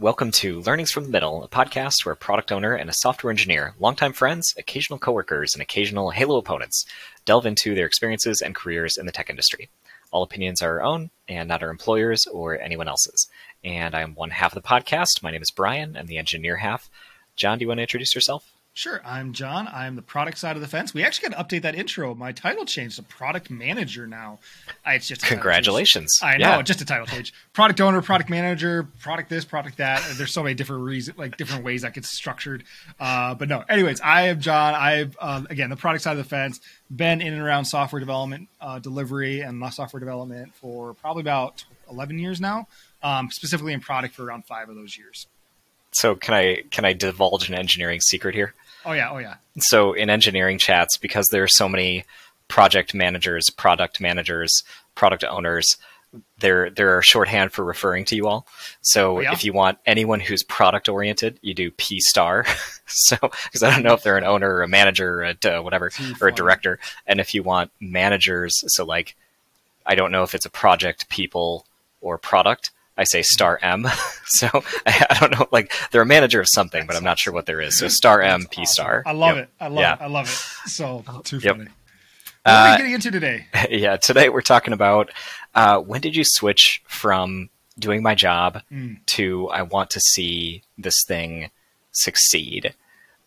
Welcome to Learnings from the Middle, a podcast where a product owner and a software engineer, longtime friends, occasional coworkers, and occasional Halo opponents delve into their experiences and careers in the tech industry. All opinions are our own and not our employers or anyone else's. And I'm one half of the podcast. My name is Brian. I'm the engineer half. John, do you want to introduce yourself? Sure. I'm John. I'm the product side of the fence. We actually got to update that intro. My title changed to product manager now. It's just congratulations. I know, yeah. just a title change. Product owner, product manager, product this, product that. There's so many different reasons, like different ways that gets structured. Uh, but no. Anyways, I am John. I've um, again the product side of the fence. Been in and around software development, uh, delivery, and software development for probably about 11 years now. Um, specifically in product for around five of those years. So can I can I divulge an engineering secret here? Oh yeah, oh yeah. So in engineering chats, because there are so many project managers, product managers, product owners, there there are shorthand for referring to you all. So oh, yeah? if you want anyone who's product oriented, you do P star. so because I don't know if they're an owner or a manager or a, uh, whatever or a director. And if you want managers, so like I don't know if it's a project, people, or product. I say star M. so I, I, don't know, like they're a manager of something, but I'm not sure what there is. So star M, P star. I love yep. it. I love yeah. it. I love it. So too yep. funny. What are we uh, getting into today? Yeah, today we're talking about uh, when did you switch from doing my job mm. to I want to see this thing succeed,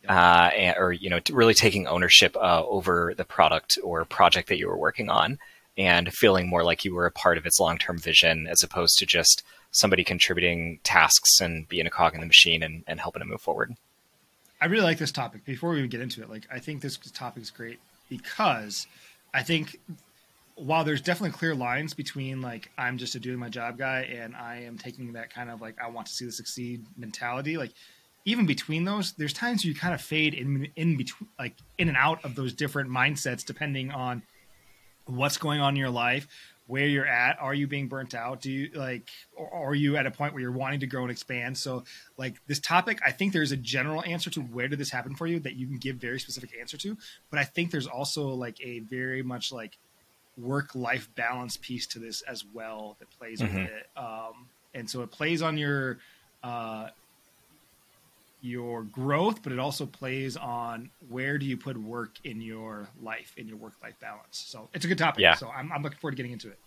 uh, and, or you know, really taking ownership uh, over the product or project that you were working on, and feeling more like you were a part of its long-term vision as opposed to just somebody contributing tasks and being a cog in the machine and, and helping to move forward. I really like this topic. Before we even get into it, like I think this topic is great because I think while there's definitely clear lines between like I'm just a doing my job guy and I am taking that kind of like I want to see the succeed mentality, like even between those, there's times you kind of fade in in between, like in and out of those different mindsets depending on what's going on in your life, where you're at. Are you being burnt out? Do you like or are you at a point where you're wanting to grow and expand? So like this topic i think there's a general answer to where did this happen for you that you can give very specific answer to. But i think there's also like a very much like work life balance piece to this as well that plays mm-hmm. with it. Um, and so it plays on your uh, your growth, but it also plays on where do you put work in your life, in your work life balance. So it's a good topic. Yeah. So I'm, I'm looking forward to getting into it.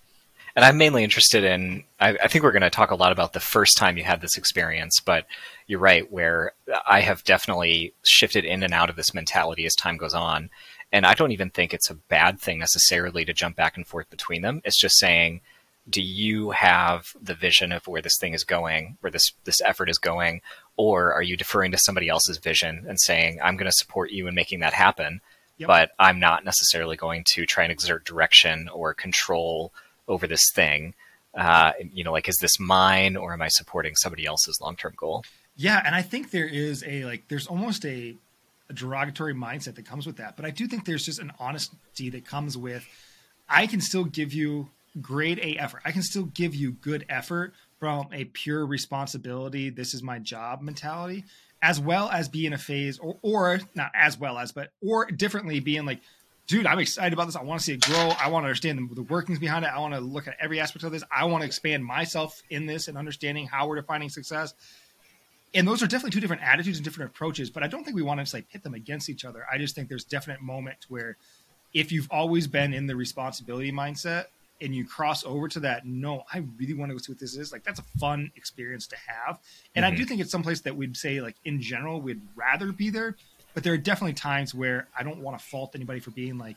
And I'm mainly interested in, I, I think we're going to talk a lot about the first time you had this experience, but you're right, where I have definitely shifted in and out of this mentality as time goes on. And I don't even think it's a bad thing necessarily to jump back and forth between them. It's just saying, do you have the vision of where this thing is going, where this this effort is going, or are you deferring to somebody else's vision and saying, I'm going to support you in making that happen, yep. but I'm not necessarily going to try and exert direction or control over this thing? Uh, you know, like, is this mine or am I supporting somebody else's long term goal? Yeah. And I think there is a, like, there's almost a, a derogatory mindset that comes with that. But I do think there's just an honesty that comes with, I can still give you grade A effort. I can still give you good effort from a pure responsibility, this is my job mentality, as well as be in a phase, or, or not as well as, but or differently being like, dude, I'm excited about this. I want to see it grow. I want to understand the, the workings behind it. I want to look at every aspect of this. I want to expand myself in this and understanding how we're defining success. And those are definitely two different attitudes and different approaches, but I don't think we want to like pit them against each other. I just think there's definite moments where if you've always been in the responsibility mindset, and you cross over to that, no, I really want to go see what this is. Like that's a fun experience to have. And mm-hmm. I do think it's someplace that we'd say like in general we'd rather be there. But there are definitely times where I don't want to fault anybody for being like,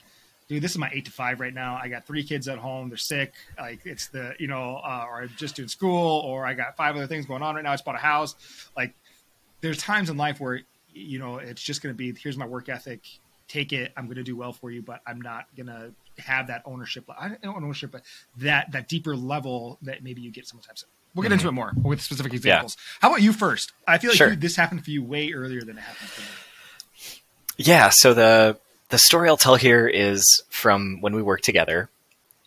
dude, this is my eight to five right now. I got three kids at home. They're sick. Like it's the, you know, uh, or I'm just doing school or I got five other things going on right now. I just bought a house. Like there's times in life where, you know, it's just going to be, here's my work ethic. Take it. I'm going to do well for you, but I'm not going to have that ownership, I don't ownership, but that that deeper level that maybe you get sometimes. We'll get mm-hmm. into it more with specific examples. Yeah. How about you first? I feel like sure. you, this happened for you way earlier than it happened for me. Yeah. So the the story I'll tell here is from when we worked together,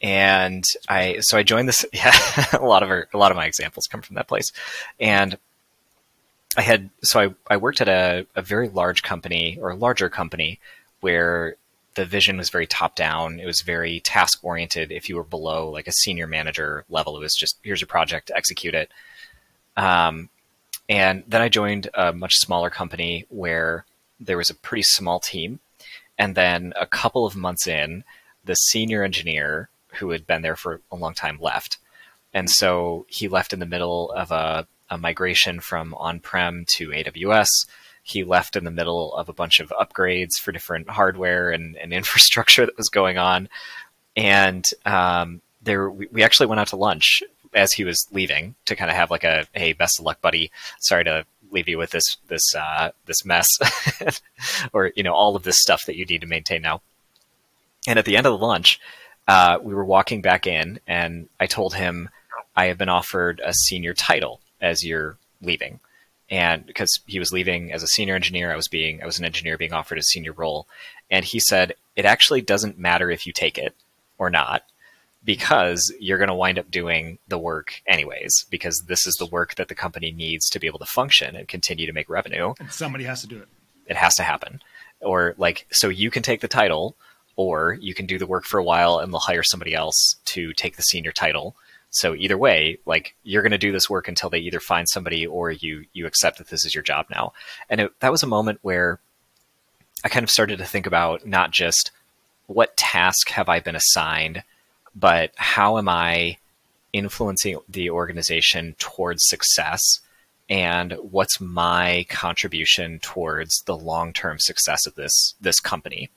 and I so I joined this. Yeah, a lot of our, a lot of my examples come from that place, and I had so I I worked at a, a very large company or a larger company where the vision was very top down. It was very task oriented. If you were below like a senior manager level, it was just here's your project, execute it. Um, and then I joined a much smaller company where there was a pretty small team. And then a couple of months in, the senior engineer who had been there for a long time left. And so he left in the middle of a, a migration from on prem to AWS. He left in the middle of a bunch of upgrades for different hardware and, and infrastructure that was going on. And um, there, we, we actually went out to lunch as he was leaving to kind of have like a hey best of luck buddy. Sorry to leave you with this this uh, this mess or you know all of this stuff that you need to maintain now. And at the end of the lunch uh, we were walking back in and i told him i have been offered a senior title as you're leaving and because he was leaving as a senior engineer i was being i was an engineer being offered a senior role. And he said it actually doesn't matter if you take it or not because you're going to wind up doing the work anyways because this is the work that the company needs to be able to function and continue to make revenue. And somebody has to do it. It has to happen. Or like so you can take the title or you can do the work for a while and they'll hire somebody else to take the senior title so either way like you're going to do this work until they either find somebody or you you accept that this is your job now and it, that was a moment where i kind of started to think about not just what task have i been assigned but how am I influencing the organization towards success? And what's my contribution towards the long-term success of this this company?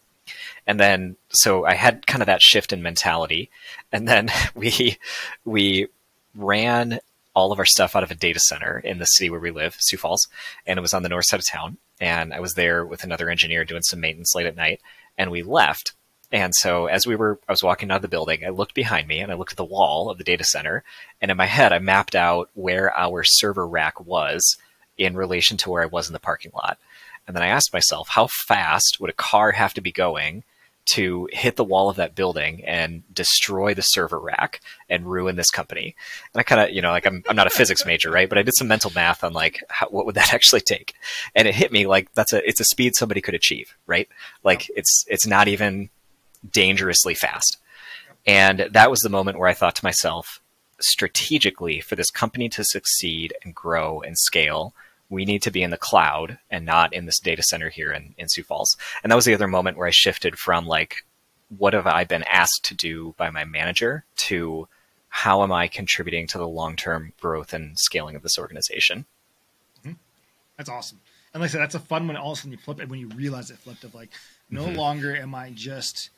And then, so I had kind of that shift in mentality, and then we we ran all of our stuff out of a data center in the city where we live, Sioux Falls, and it was on the north side of town. And I was there with another engineer doing some maintenance late at night, and we left and so as we were, I was walking out of the building, I looked behind me and I looked at the wall of the data center. And in my head, I mapped out where our server rack was in relation to where I was in the parking lot. And then I asked myself, how fast would a car have to be going to hit the wall of that building and destroy the server rack and ruin this company. And I kind of, you know, like I'm, I'm not a physics major, right? But I did some mental math on like, how, what would that actually take? And it hit me like that's a, it's a speed somebody could achieve, right? Like it's, it's not even dangerously fast. And that was the moment where I thought to myself, strategically, for this company to succeed and grow and scale, we need to be in the cloud and not in this data center here in, in Sioux Falls. And that was the other moment where I shifted from like, what have I been asked to do by my manager to how am I contributing to the long term growth and scaling of this organization? Mm-hmm. That's awesome. And like I said, that's a fun when all of a sudden you flip it when you realize it flipped of like, no mm-hmm. longer am I just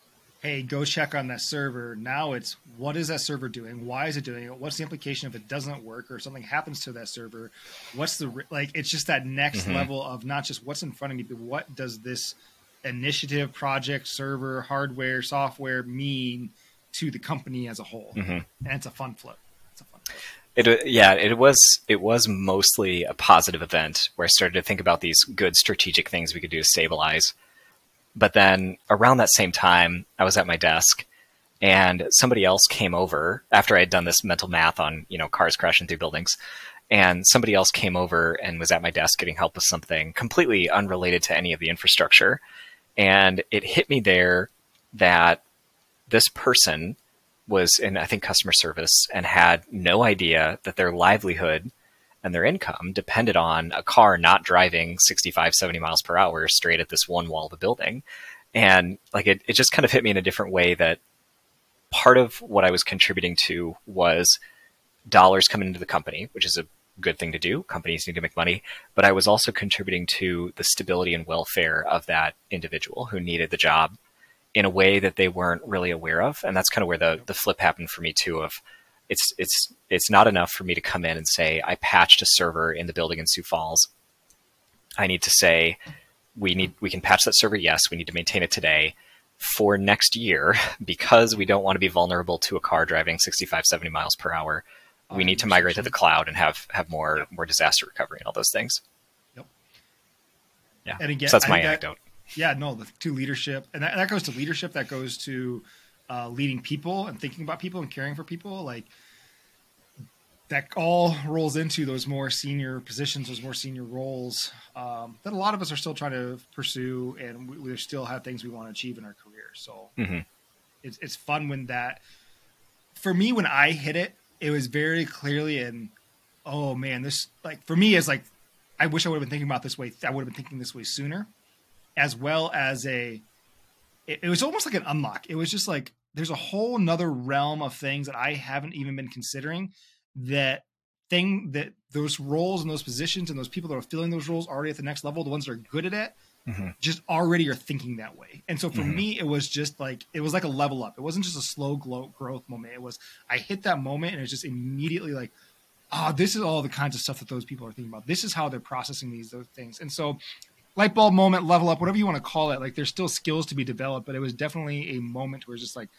hey, go check on that server. Now it's what is that server doing? Why is it doing it? What's the implication if it doesn't work or something happens to that server? What's the like? It's just that next mm-hmm. level of not just what's in front of me, but what does this initiative, project, server, hardware, software mean to the company as a whole? Mm-hmm. And it's a fun flip. It's a fun flip. It, yeah, it was it was mostly a positive event where I started to think about these good strategic things we could do to stabilize but then around that same time, I was at my desk and somebody else came over after I had done this mental math on, you know, cars crashing through buildings. And somebody else came over and was at my desk getting help with something completely unrelated to any of the infrastructure. And it hit me there that this person was in, I think, customer service and had no idea that their livelihood and their income depended on a car not driving 65, 70 miles per hour straight at this one wall of the building. And like it, it just kind of hit me in a different way that part of what I was contributing to was dollars coming into the company, which is a good thing to do. Companies need to make money. But I was also contributing to the stability and welfare of that individual who needed the job in a way that they weren't really aware of. And that's kind of where the, the flip happened for me too of it's it's it's not enough for me to come in and say I patched a server in the building in Sioux Falls. I need to say we need we can patch that server. Yes, we need to maintain it today for next year because we don't want to be vulnerable to a car driving 65 70 miles per hour. We need to migrate to the cloud and have have more yep. more disaster recovery and all those things. Yep. Yeah. And again, so that's my anecdote. That, yeah, no, the, to leadership, and that, that goes to leadership. That goes to uh, leading people and thinking about people and caring for people, like that all rolls into those more senior positions, those more senior roles um, that a lot of us are still trying to pursue, and we, we still have things we want to achieve in our career. So mm-hmm. it's it's fun when that. For me, when I hit it, it was very clearly in, oh man, this like for me is like I wish I would have been thinking about this way. I would have been thinking this way sooner, as well as a. It, it was almost like an unlock. It was just like there's a whole nother realm of things that I haven't even been considering. That thing that those roles and those positions and those people that are filling those roles already at the next level, the ones that are good at it, mm-hmm. just already are thinking that way. And so for mm-hmm. me, it was just like it was like a level up. It wasn't just a slow growth moment. It was I hit that moment and it's just immediately like, oh, this is all the kinds of stuff that those people are thinking about. This is how they're processing these those things. And so light bulb moment, level up, whatever you want to call it. Like there's still skills to be developed, but it was definitely a moment where it's just like,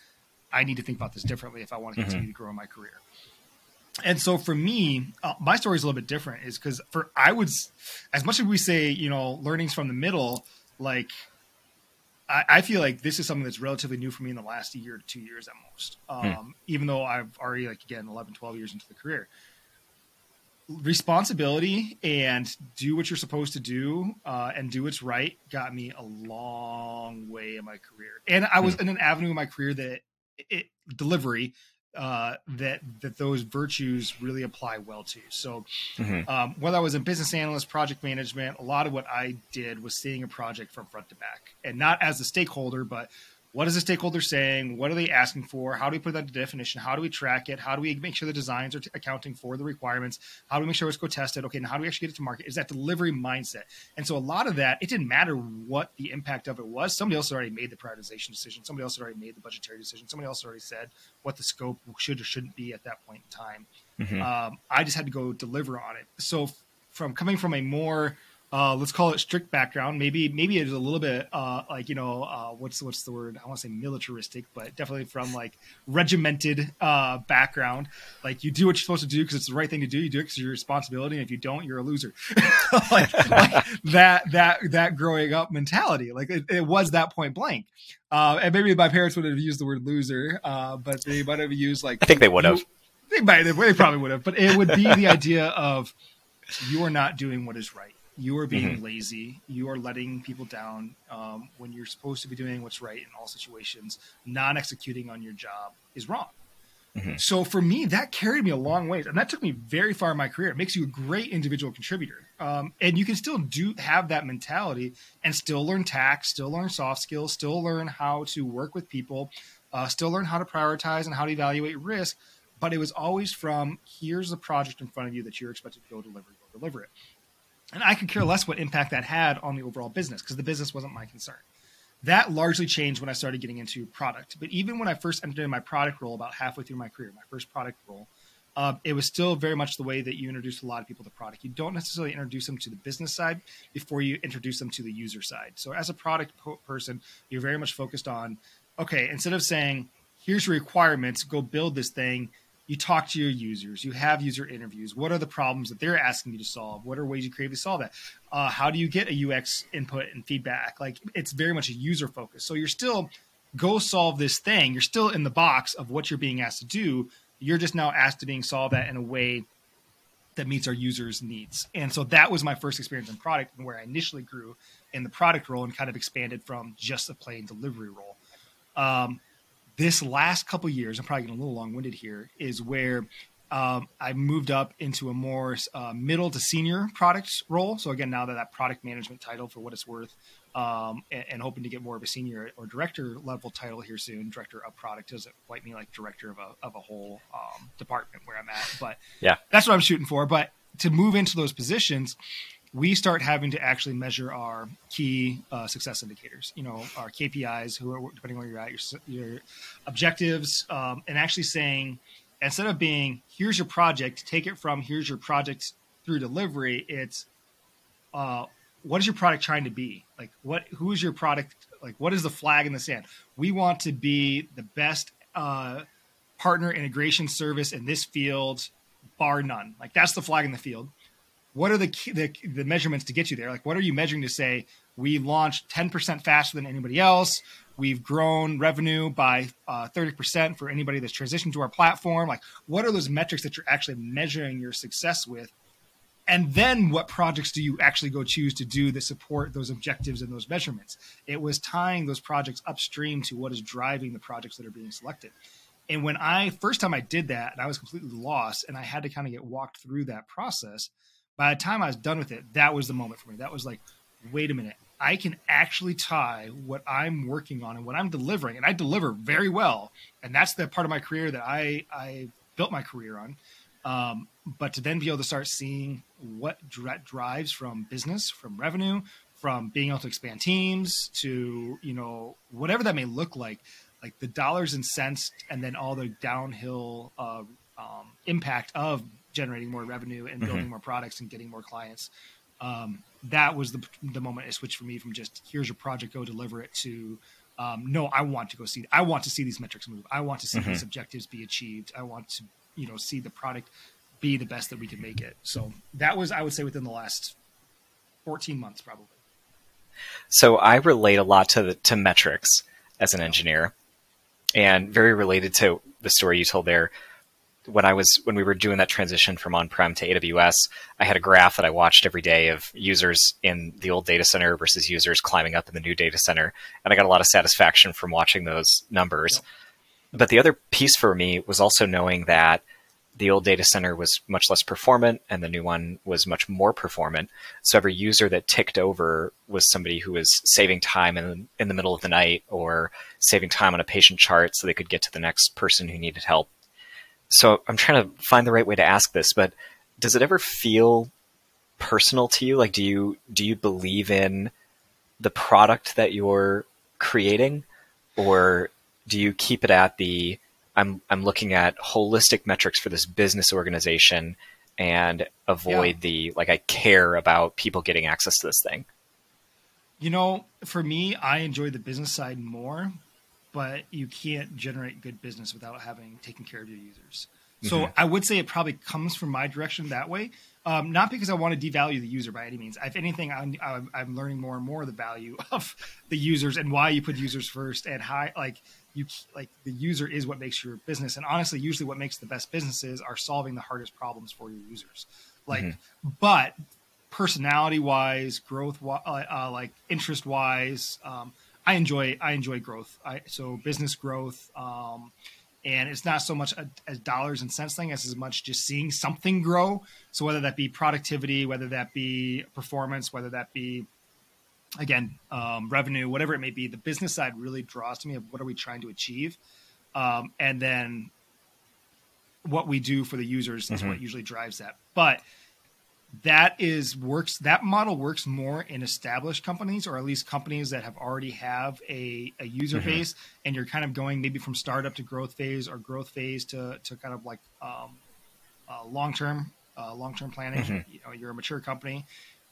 I need to think about this differently if I want to mm-hmm. continue mm-hmm. to grow in my career and so for me, uh, my story is a little bit different. Is because for I would, as much as we say, you know, learnings from the middle, like I, I, feel like this is something that's relatively new for me in the last year to two years at most. Hmm. Um, hmm. Even though I've already like again 11, 12 years into the career, responsibility and do what you're supposed to do uh, and do what's right got me a long way in my career. And I was hmm. in an avenue in my career that it, delivery uh, that that those virtues really apply well to. So, mm-hmm. um, whether I was a business analyst, project management, a lot of what I did was seeing a project from front to back, and not as a stakeholder, but what is the stakeholder saying? What are they asking for? How do we put that into definition? How do we track it? How do we make sure the designs are t- accounting for the requirements? How do we make sure it's go tested? Okay, now how do we actually get it to market? Is that delivery mindset? And so a lot of that, it didn't matter what the impact of it was. Somebody else had already made the prioritization decision. Somebody else had already made the budgetary decision. Somebody else already said what the scope should or shouldn't be at that point in time. Mm-hmm. Um, I just had to go deliver on it. So from coming from a more uh, let's call it strict background. Maybe maybe it's a little bit uh, like you know uh, what's what's the word? I want to say militaristic, but definitely from like regimented uh, background. Like you do what you're supposed to do because it's the right thing to do. You do it because it's your responsibility. And if you don't, you're a loser. like, like, that that that growing up mentality. Like it, it was that point blank. Uh, and maybe my parents would have used the word loser, uh, but they might have used like I think they would have. They might. They probably would have. But it would be the idea of you are not doing what is right you are being mm-hmm. lazy. You are letting people down um, when you're supposed to be doing what's right in all situations. Non executing on your job is wrong. Mm-hmm. So for me, that carried me a long ways, and that took me very far in my career. It makes you a great individual contributor, um, and you can still do have that mentality and still learn tax, still learn soft skills, still learn how to work with people, uh, still learn how to prioritize and how to evaluate risk. But it was always from here's the project in front of you that you're expected to go deliver, go deliver it. And I could care less what impact that had on the overall business because the business wasn't my concern. That largely changed when I started getting into product. But even when I first entered my product role about halfway through my career, my first product role, uh, it was still very much the way that you introduce a lot of people to product. You don't necessarily introduce them to the business side before you introduce them to the user side. So as a product po- person, you're very much focused on, okay, instead of saying, here's your requirements, go build this thing, you talk to your users, you have user interviews. What are the problems that they're asking you to solve? What are ways you creatively solve that? Uh, how do you get a UX input and feedback? Like it's very much a user focus. So you're still go solve this thing. You're still in the box of what you're being asked to do. You're just now asked to being solve that in a way that meets our users' needs. And so that was my first experience in product and where I initially grew in the product role and kind of expanded from just a plain delivery role. Um, this last couple years, I'm probably getting a little long winded here, is where um, I moved up into a more uh, middle to senior product role. So again, now that that product management title, for what it's worth, um, and, and, hoping to get more of a senior or director level title here soon. Director of product doesn't quite mean like director of a of a whole um, department where I'm at, but yeah, that's what I'm shooting for. But to move into those positions, we start having to actually measure our key uh, success indicators. You know, our KPIs, who are depending on where you're at, your, your objectives, um, and actually saying instead of being here's your project, take it from here's your project through delivery. It's uh, what is your product trying to be? Like what? Who is your product? Like what is the flag in the sand? We want to be the best uh, partner integration service in this field, bar none. Like that's the flag in the field what are the, key, the the measurements to get you there? Like, what are you measuring to say we launched 10% faster than anybody else? We've grown revenue by uh, 30% for anybody that's transitioned to our platform. Like, what are those metrics that you're actually measuring your success with? And then what projects do you actually go choose to do that support those objectives and those measurements? It was tying those projects upstream to what is driving the projects that are being selected. And when I first time I did that, and I was completely lost, and I had to kind of get walked through that process By the time I was done with it, that was the moment for me. That was like, wait a minute, I can actually tie what I'm working on and what I'm delivering, and I deliver very well. And that's the part of my career that I I built my career on. Um, but to then be able to start seeing what dri- drives from business, from revenue, from being able to expand teams to you know whatever that may look like, like the dollars and cents, and then all the downhill uh, um, impact of generating more revenue and building mm-hmm. more products and getting more clients. Um, that was the the moment it switched for me from just here's your project, go deliver it to um, no, I want to go see. I want to see these metrics move. I want to see mm-hmm. these objectives be achieved. I want to you know see the product be the best that we can make it. So that was I would say within the last 14 months probably. So I relate a lot to the to metrics as an engineer and very related to the story you told there when I was when we were doing that transition from on-prem to AWS, I had a graph that I watched every day of users in the old data center versus users climbing up in the new data center, and I got a lot of satisfaction from watching those numbers. But the other piece for me was also knowing that the old data center was much less performant and the new one was much more performant. So every user that ticked over was somebody who was saving time in, in the middle of the night or saving time on a patient chart so they could get to the next person who needed help. So I'm trying to find the right way to ask this, but does it ever feel personal to you? Like, do you, do you believe in the product that you're creating or do you keep it at the I'm I'm looking at holistic metrics for this business organization and avoid yeah. the like I care about people getting access to this thing. You know, for me, I enjoy the business side more, but you can't generate good business without having taken care of your users. So mm-hmm. I would say it probably comes from my direction that way. Um, not because I want to devalue the user by any means. If anything, I'm, I'm, learning more and more the value of the users and why you put users first and how like you like the user is what makes your business. And honestly, usually what makes the best businesses are solving the hardest problems for your users. Like, mm-hmm. but personality wise, growth, uh, uh, like interest wise, um, I enjoy I enjoy growth. I, so business growth, um, and it's not so much a, a, dollars and cents thing as as much just seeing something grow. So whether that be productivity, whether that be performance, whether that be again, um, revenue, whatever it may be, the business side really draws to me of what are we trying to achieve, um, and then what we do for the users is mm-hmm. what usually drives that. But that is works that model works more in established companies or at least companies that have already have a, a user mm-hmm. base and you're kind of going maybe from startup to growth phase or growth phase to, to kind of like um, uh, long term uh, long term planning mm-hmm. you know you're a mature company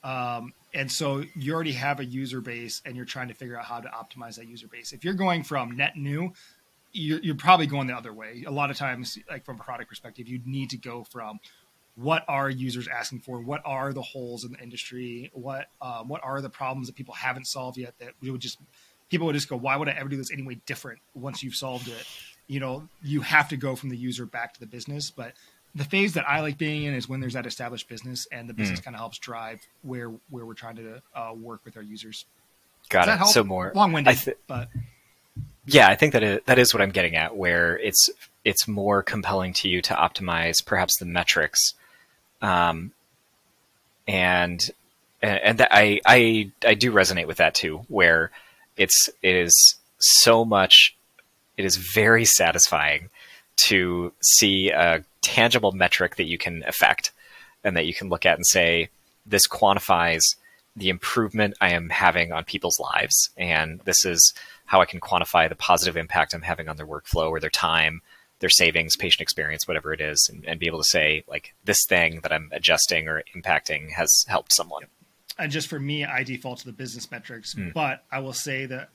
um, and so you already have a user base and you're trying to figure out how to optimize that user base. If you're going from net new, you're, you're probably going the other way. A lot of times, like from a product perspective, you need to go from what are users asking for? What are the holes in the industry? What um, what are the problems that people haven't solved yet that we would just people would just go, why would I ever do this anyway different once you've solved it? You know, you have to go from the user back to the business, but the phase that I like being in is when there's that established business and the business mm. kind of helps drive where where we're trying to uh, work with our users. Got Does it. So more long-winded, th- but yeah, I think that is, that is what I'm getting at. Where it's it's more compelling to you to optimize perhaps the metrics, um, and and that I I I do resonate with that too. Where it's it is so much, it is very satisfying to see a tangible metric that you can affect and that you can look at and say, this quantifies the improvement I am having on people's lives. And this is how I can quantify the positive impact I'm having on their workflow or their time, their savings, patient experience, whatever it is, and, and be able to say, like, this thing that I'm adjusting or impacting has helped someone. And just for me, I default to the business metrics, mm. but I will say that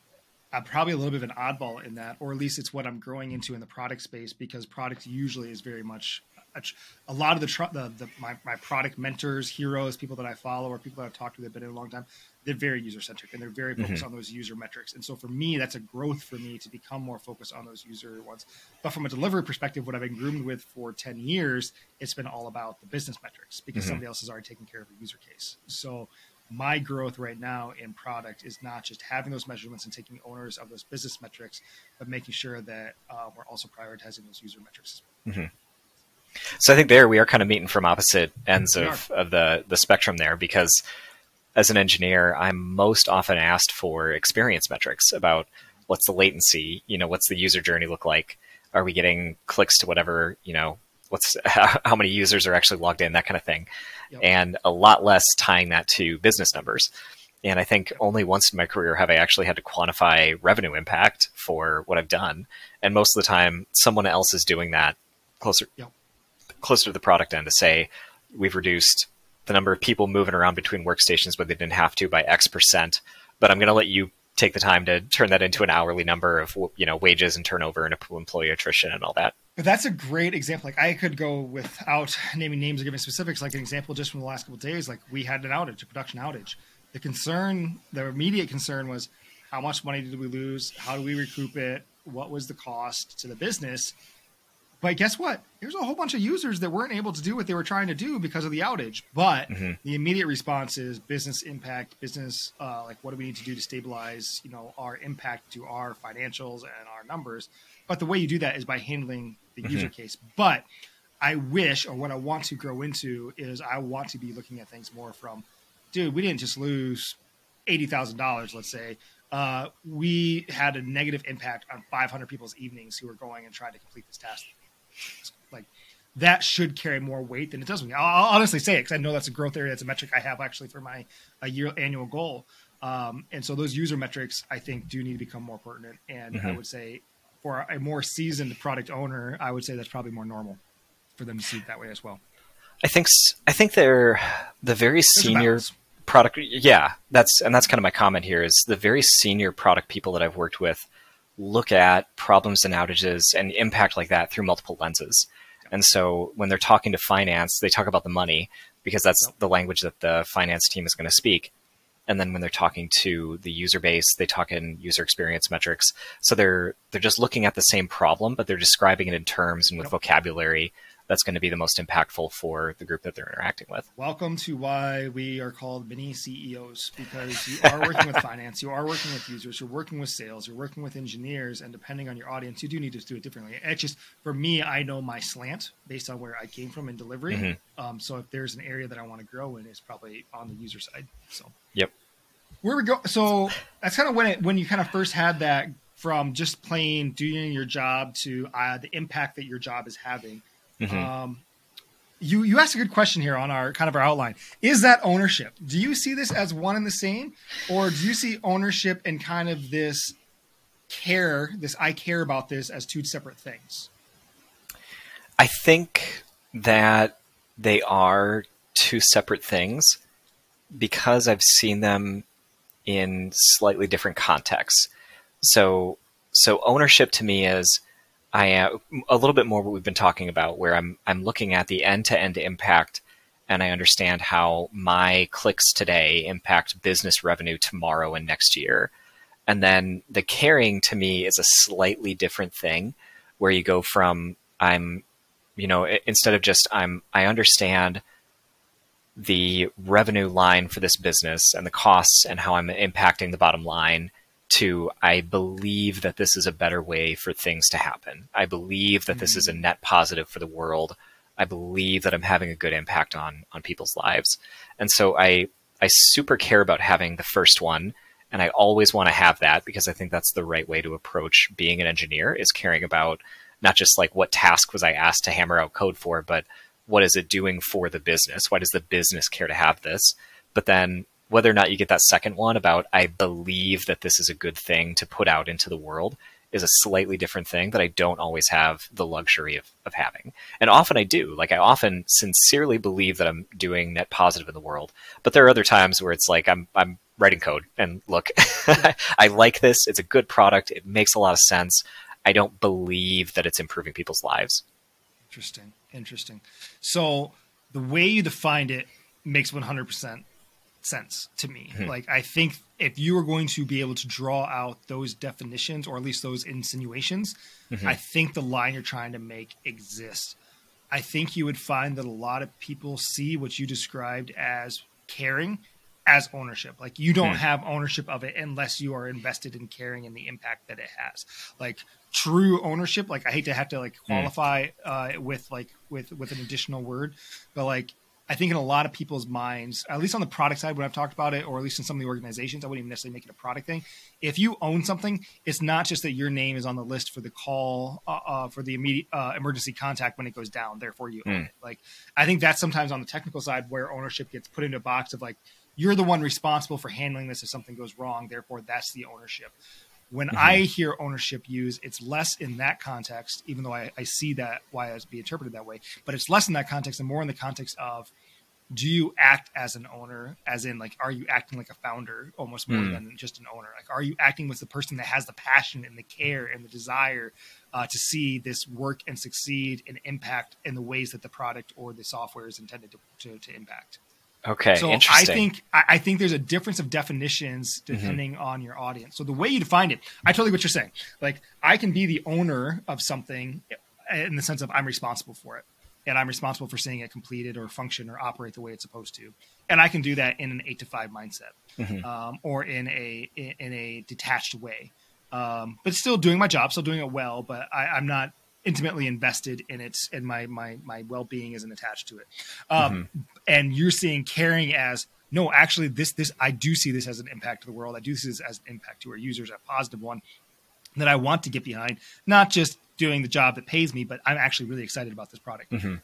I'm probably a little bit of an oddball in that, or at least it's what I'm growing into in the product space because product usually is very much a, a lot of the, tr- the, the my, my, product mentors, heroes, people that I follow, or people that I've talked to that've been in a long time. They're very user centric and they're very focused mm-hmm. on those user metrics. And so for me, that's a growth for me to become more focused on those user ones. But from a delivery perspective, what I've been groomed with for 10 years, it's been all about the business metrics because mm-hmm. somebody else has already taken care of a user case. So my growth right now in product is not just having those measurements and taking owners of those business metrics, but making sure that uh, we're also prioritizing those user metrics. Mm-hmm. So I think there we are kind of meeting from opposite ends of, of the, the spectrum there because as an engineer, I'm most often asked for experience metrics about what's the latency, you know, what's the user journey look like? Are we getting clicks to whatever, you know, what's how, many users are actually logged in, that kind of thing. Yep. And a lot less tying that to business numbers. And I think only once in my career have I actually had to quantify revenue impact for what I've done. And most of the time, someone else is doing that closer, yep. closer to the product end to say, we've reduced the number of people moving around between workstations where they didn't have to by X percent. But I'm going to let you take the time to turn that into an hourly number of you know wages and turnover and employee attrition and all that. But that's a great example. Like I could go without naming names or giving specifics. Like an example, just from the last couple days, like we had an outage, a production outage, the concern, the immediate concern was how much money did we lose? How do we recoup it? What was the cost to the business? But guess what? There's a whole bunch of users that weren't able to do what they were trying to do because of the outage. But mm-hmm. the immediate response is business impact, business uh, like what do we need to do to stabilize, you know, our impact to our financials and our numbers. But the way you do that is by handling the mm-hmm. user case. But I wish, or what I want to grow into, is I want to be looking at things more from dude, we didn't just lose eighty thousand dollars. Let's say uh, we had a negative impact on five hundred people's evenings who were going and trying to complete this task. Like that should carry more weight than it does. I'll, I'll honestly say it because I know that's a growth area. That's a metric I have actually for my a year annual goal. Um, and so those user metrics, I think, do need to become more pertinent. And mm-hmm. I would say for a more seasoned product owner, I would say that's probably more normal for them to see it that way as well. I think I think they're the very senior product yeah that's and that's kind of my comment here is the very senior product people that i've worked with look at problems and outages and impact like that through multiple lenses. And so when they're talking to finance they talk about the money because that's the language that the finance team is going to speak. And then when they're talking to the user base they talk in user experience metrics. So they're they're just looking at the same problem but they're describing it in terms and with vocabulary that's going to be the most impactful for the group that they're interacting with. Welcome to why we are called mini CEOs because you are working with finance, you are working with users, you're working with sales, you're working with engineers, and depending on your audience, you do need to do it differently. It's just for me, I know my slant based on where I came from in delivery. Mm-hmm. Um, so if there's an area that I want to grow in, it's probably on the user side. So yep. Where we go? So that's kind of when it when you kind of first had that from just plain doing your job to uh, the impact that your job is having Mm-hmm. Um, you you asked a good question here on our kind of our outline. Is that ownership? Do you see this as one and the same, or do you see ownership and kind of this care, this I care about this as two separate things? I think that they are two separate things because I've seen them in slightly different contexts. So so ownership to me is I am a little bit more what we've been talking about, where I'm I'm looking at the end to end impact, and I understand how my clicks today impact business revenue tomorrow and next year. And then the caring to me is a slightly different thing, where you go from I'm, you know, instead of just I'm I understand the revenue line for this business and the costs and how I'm impacting the bottom line to I believe that this is a better way for things to happen. I believe that mm-hmm. this is a mm. net positive for the world. I believe that I'm having a good impact on on people's lives. And so I I super care about having the first one and I always want to have that because I think that's the right way to approach being an engineer is caring about not just like what task was I asked to hammer out code for, but what is it doing for the business? Why does the business care to have this? But then whether or not you get that second one about I believe that this is a good thing to put out into the world is a slightly different thing that I don't always have the luxury of, of having. And often I do. Like I often sincerely believe that I'm doing net positive in the world. But there are other times where it's like I'm I'm writing code and look, I like this. It's a good product. It makes a lot of sense. I don't believe that it's improving people's lives. Interesting. Interesting. So the way you defined it makes 100% sense to me. Mm-hmm. Like I think if you are going to be able to draw out those definitions or at least those insinuations, mm-hmm. I think the line you're trying to make exists. I think you would find that a lot of people see what you described as caring as ownership. Like you don't Hmm. have ownership of it unless you are invested in caring and the impact that it has. Like true ownership, like I hate to have to like qualify uh, with like with with an additional word, but like I think in a lot of people's minds, at least on the product side when I've talked about it, or at least in some of the organizations, I wouldn't even necessarily make it a product thing. If you own something, it's not just that your name is on the list for the call uh, uh, for the immediate uh, emergency contact when it goes down. Therefore, you own Hmm. it. Like I think that's sometimes on the technical side where ownership gets put into a box of like you're the one responsible for handling this if something goes wrong. Therefore, that's the ownership. When I hear ownership used, it's less in that context, even though I, I see that why it's be interpreted that way. But it's less in that context and more in the context of do you act as an owner as in like are you acting like a founder almost more Hmm. than just an owner like are you acting with the person that has the passion and the care and the desire uh, to see this work and succeed and impact in the ways that the product or the software is intended to, to, to impact Okay, so I think I think there's a difference of definitions depending on your audience. So the way you define it, I totally get what you're saying. Like I can be the owner of something in the sense of I'm responsible for it, and I'm responsible for seeing it completed or function or operate the way it's supposed to, and I can do that in an eight to five mindset, Mhm. um, or in a in a detached way, um, but still doing my job, still doing it well. But I, I'm not intimately invested in it, and my my my well being isn't attached to it. Um, and you're seeing caring as no actually this this i do see this as an impact to the world i do see this as an impact to our users a positive one that i want to get behind not just doing the job that pays me but i'm actually really excited about this product Mhm.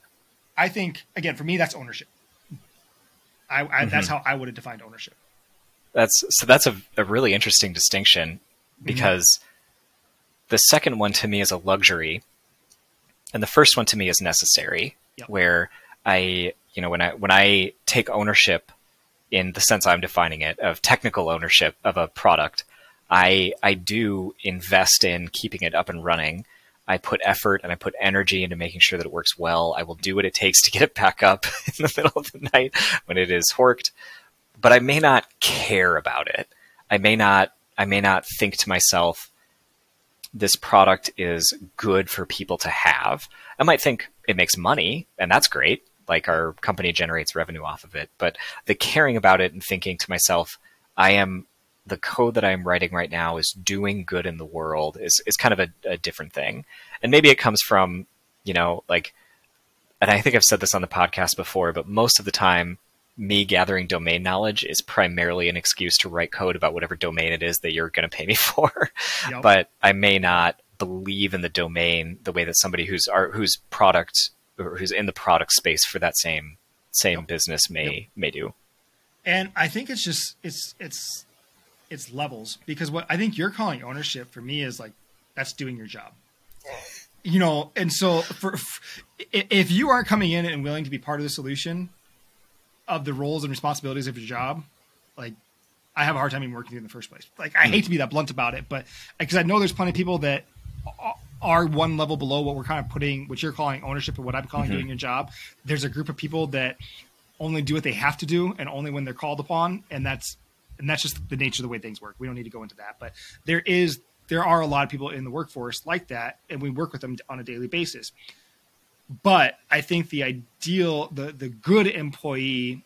i think again for me that's ownership I, I that's how i would have defined ownership That's so. That's a, a really interesting distinction because the second one to me is a luxury, and the first one to me is necessary. Yep. Where I, you know, when I when I take ownership in the sense I'm defining it of technical ownership of a product, I I do invest in keeping it up and running. I put effort and I put energy into making sure that it works well. I will do what it takes to get it back up in the middle of the night when it is horked but I may not care about it. I may not I may not think to myself this product is good for people to have. I might think it makes money and that's great. Like our company generates revenue off of it, but the caring about it and thinking to myself, I am the code that I'm writing right now is doing good in the world is is kind of a, a different thing. And maybe it comes from, you know, like and I think I've said this on the podcast before, but most of the time me gathering domain knowledge is primarily an excuse to write code about whatever domain it is that you're going to pay me for. Yep. but I may not believe in the domain the way that somebody who's our, whose product or who's in the product space for that same same Yep. business may may do. and i think it's just it's it's it's levels because what i think you're calling ownership for me is like that's doing your job you know and so for, f if you aren't coming in and willing to be part of the solution of the roles and responsibilities of your job like i have a hard time even working with in the first place like i hmm. hate to be that blunt about it but because i know there's plenty of people that a- are one level below what we're kind of putting what you're calling ownership and what i'm calling mm-hmm. doing your job there's a group of people that only do what they have to do and only when they're called upon and that's and that's just the nature of the way things work. We don't need to go into that but there is there are a lot of people in the workforce like that and we work with them on a daily basis. But i think the ideal the the good employee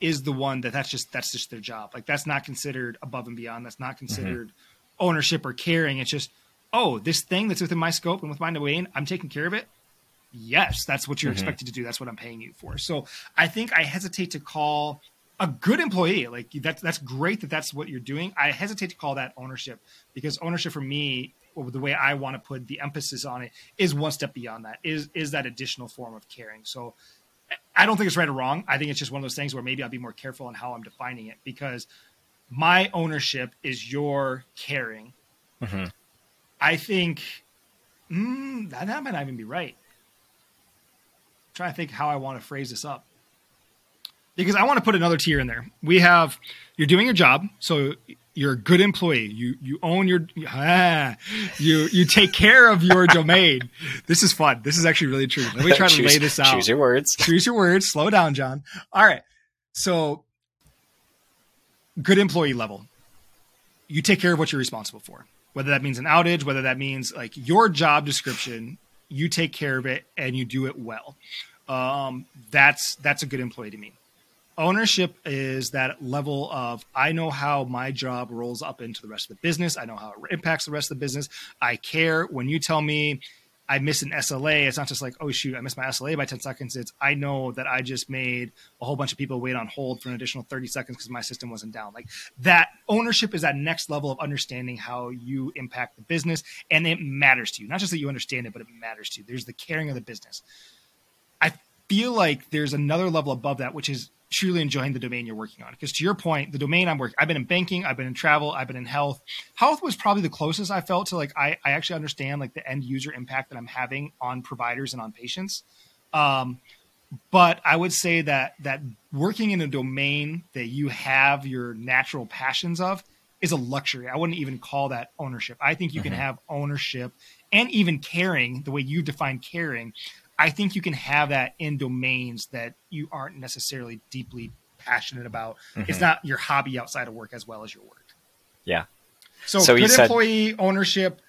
is the one that that's just that's just their job. Like that's not considered above and beyond. That's not mm-hmm. considered ownership or caring. It's just oh this thing that's within my scope and with my domain i'm taking care of it yes, that's what you're expected to do. That's what I'm paying you for. So I think I hesitate to call a good employee like that's that's great that that's what you're doing. I hesitate to call that ownership because ownership for me, the way I want to put the emphasis on it, is one step beyond that. Is is that additional form of caring? So I don't think it's right or wrong. I think it's just one of those things where maybe I'll be more careful on how I'm defining it because my ownership is your caring. Mhm. I think mm, that, that might not even be right I'm trying to think how I want to phrase this up. Because I want to put another tier in there. We have you're doing your job, so you're a good employee. You you own your ah, you you take care of your domain. This is fun. This is actually really true. Let me try to Choose- lay this out. Choose your words. Choose your words. Slow down, John. All right. So, good employee level. You take care of what you're responsible for. Whether that means an outage, whether that means like your job description, you take care of it and you do it well. Um, that's that's a good employee to me. ownership is that level of I know how my job rolls up into the rest of the business. I know how it impacts the rest of the business. I care when you tell me I miss an SLA. It's not just like, oh shoot, I missed my SLA by 10 seconds. It's I know that I just made a whole bunch of people wait on hold for an additional 30 seconds because my system wasn't down. Like that ownership is that next level of understanding how you impact the business and it matters to you. Not just that you understand it, but it matters to you. There's the caring of the business. I feel like there's another level above that, which is truly enjoying the domain you're working on. Because to your point, the domain I'm working, I've been in banking, I've been in travel, I've been in health. Health was probably the closest I felt to like I, I actually understand like the end user impact that I'm having on providers and on patients. Um, but I would say that that working in a domain that you have your natural passions of is a luxury. I wouldn't even call that ownership. I think you mm-hmm. can have ownership and even caring the way you define caring I think you can have that in domains that you aren't necessarily deeply passionate about. Mm-hmm. It's not your hobby outside of work as well as your work. Yeah. So, so good said- employee ownership,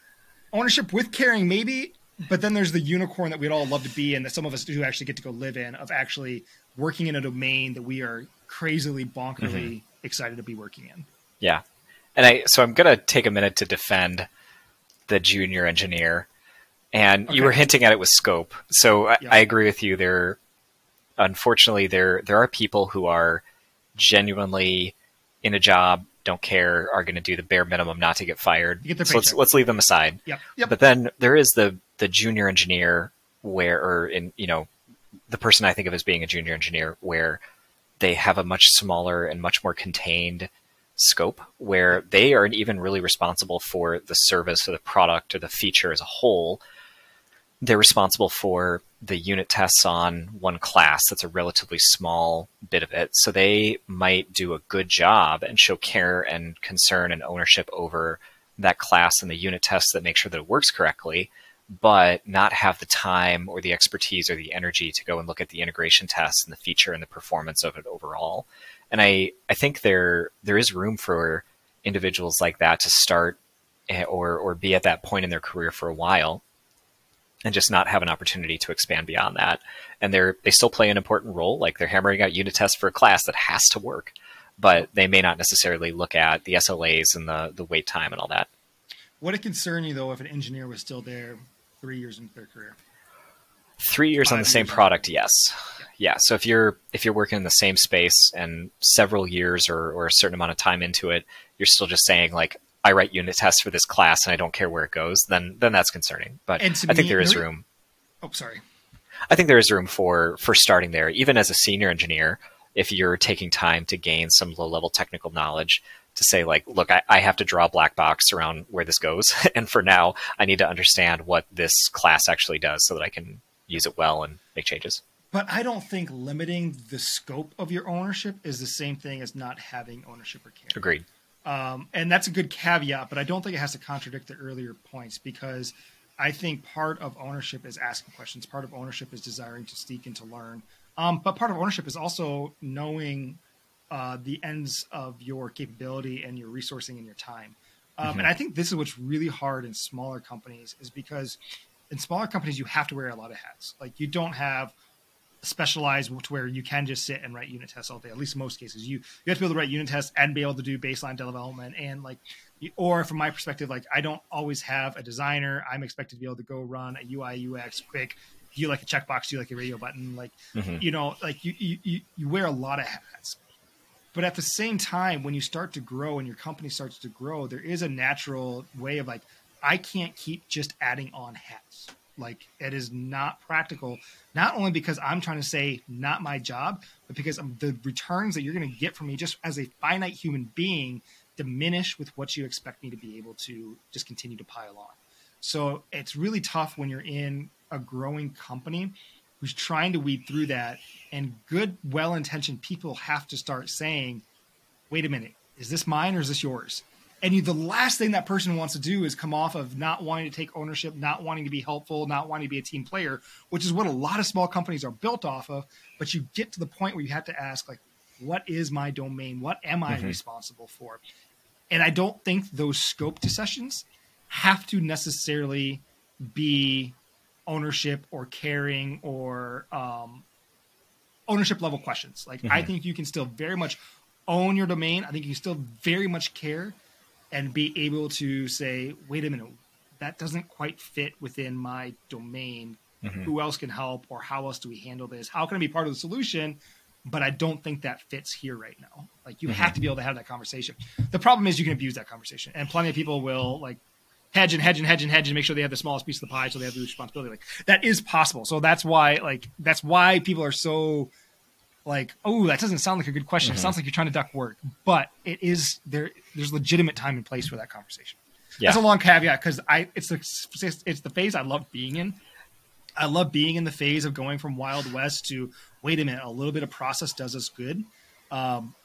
ownership with caring, maybe, but then there's the unicorn that we'd all love to be in that some of us do actually get to go live in of actually working in a domain that we are crazily bonkerly mm-hmm. excited to be working in. Yeah. And I so I'm gonna take a minute to defend the junior engineer and okay. you were hinting at it with scope. So I, I agree with you. There, unfortunately, there there are people who are genuinely in a job, don't care, are going to do the bare minimum not to get fired. Get so let's let's leave them aside. Yep. Yep. But then there is the the junior engineer where, or in you know, the person I think of as being a junior engineer where they have a much smaller and much more contained scope where they aren't even really responsible for the service or the product or the feature as a whole they're responsible for the unit tests on one class that's a relatively small bit of it. So they might do a good job and show care and concern and ownership over that class and the unit tests that make sure that it works correctly, but not have the time or the expertise or the energy to go and look at the integration tests and the feature and the performance of it overall. And I, I think there there is room for individuals like that to start eh, or or be at that point in their career for a while and just not have an opportunity to expand beyond that. And they're they still play an important role, like they're hammering out unit tests for a class that has to work, but they may not necessarily look at the SLAs and the the wait time and all that. Would it concern you though if an engineer was still there three years into their career? Three years Five on the same product, yes. Yeah. yeah. So if you're if you're working in the same space and several years or, or a certain amount of time into it, you're still just saying like, I write unit tests for this class and I don't care where it goes, then then that's concerning. But I think there is room. Oh, sorry. I think there is room for for starting there, even as a senior engineer. If you're taking time to gain some low level technical knowledge, to say like, look, I, I have to draw a black box around where this goes, and for now, I need to understand what this class actually does so that I can use it well and make changes. But I don't think limiting the scope of your ownership is the same thing as not having ownership or care. Agreed. Um, and that's a good caveat, but I don't think it has to contradict the earlier points because I think part of ownership is asking questions. Part of ownership is desiring to seek and to learn. Um, but part of ownership is also knowing uh, the ends of your capability and your resourcing and your time. Um, mm-hmm. And I think this is what's really hard in smaller companies is because in smaller companies you have to wear a lot of hats. Like you don't have specialized to where you can just sit and write unit tests all day. At least in most cases, you you have to be able to write unit tests and be able to do baseline development and like, or from my perspective, like I don't always have a designer. I'm expected to be able to go run a UI UX quick. You like a checkbox, you like a radio button, like mm-hmm. you know, like you, you you wear a lot of hats. But at the same time, when you start to grow and your company starts to grow, there is a natural way of like, I can't keep just adding on hats like it is not practical. Not only because I'm trying to say not my job, but because the returns that you're going to get from me just as a finite human being diminish with what you expect me to be able to just continue to pile on. So it's really tough when you're in a growing company who's trying to weed through that. And good, well intentioned people have to start saying, wait a minute, is this mine or is this yours? And you, the last thing that person wants to do is come off of not wanting to take ownership, not wanting to be helpful, not wanting to be a team player, which is what a lot of small companies are built off of. But you get to the point where you have to ask, like, what is my domain? What am I mm-hmm. responsible for? And I don't think those scope decisions have to necessarily be ownership or caring or um, ownership level questions. Like mm-hmm. I think you can still very much own your domain. I think you still very much care and be able to say, wait a minute, that doesn't quite fit within my domain. Mm-hmm. Who else can help, or how else do we handle this? How can I be part of the solution? But I don't think that fits here right now. Like you mm-hmm. have to be able to have that conversation. The problem is you can abuse that conversation, and plenty of people will like hedge and hedge and hedge and hedge and make sure they have the smallest piece of the pie, so they have the responsibility. Like that is possible. So that's why like that's why people are so like, oh, that doesn't sound like a good question. Mm-hmm. It sounds like you're trying to duck work, but it is there. There's legitimate time and place for that conversation. Yeah. That's a long caveat because I it's the it's the phase I love being in. I love being in the phase of going from Wild West to wait a minute, a little bit of process does us good. Um,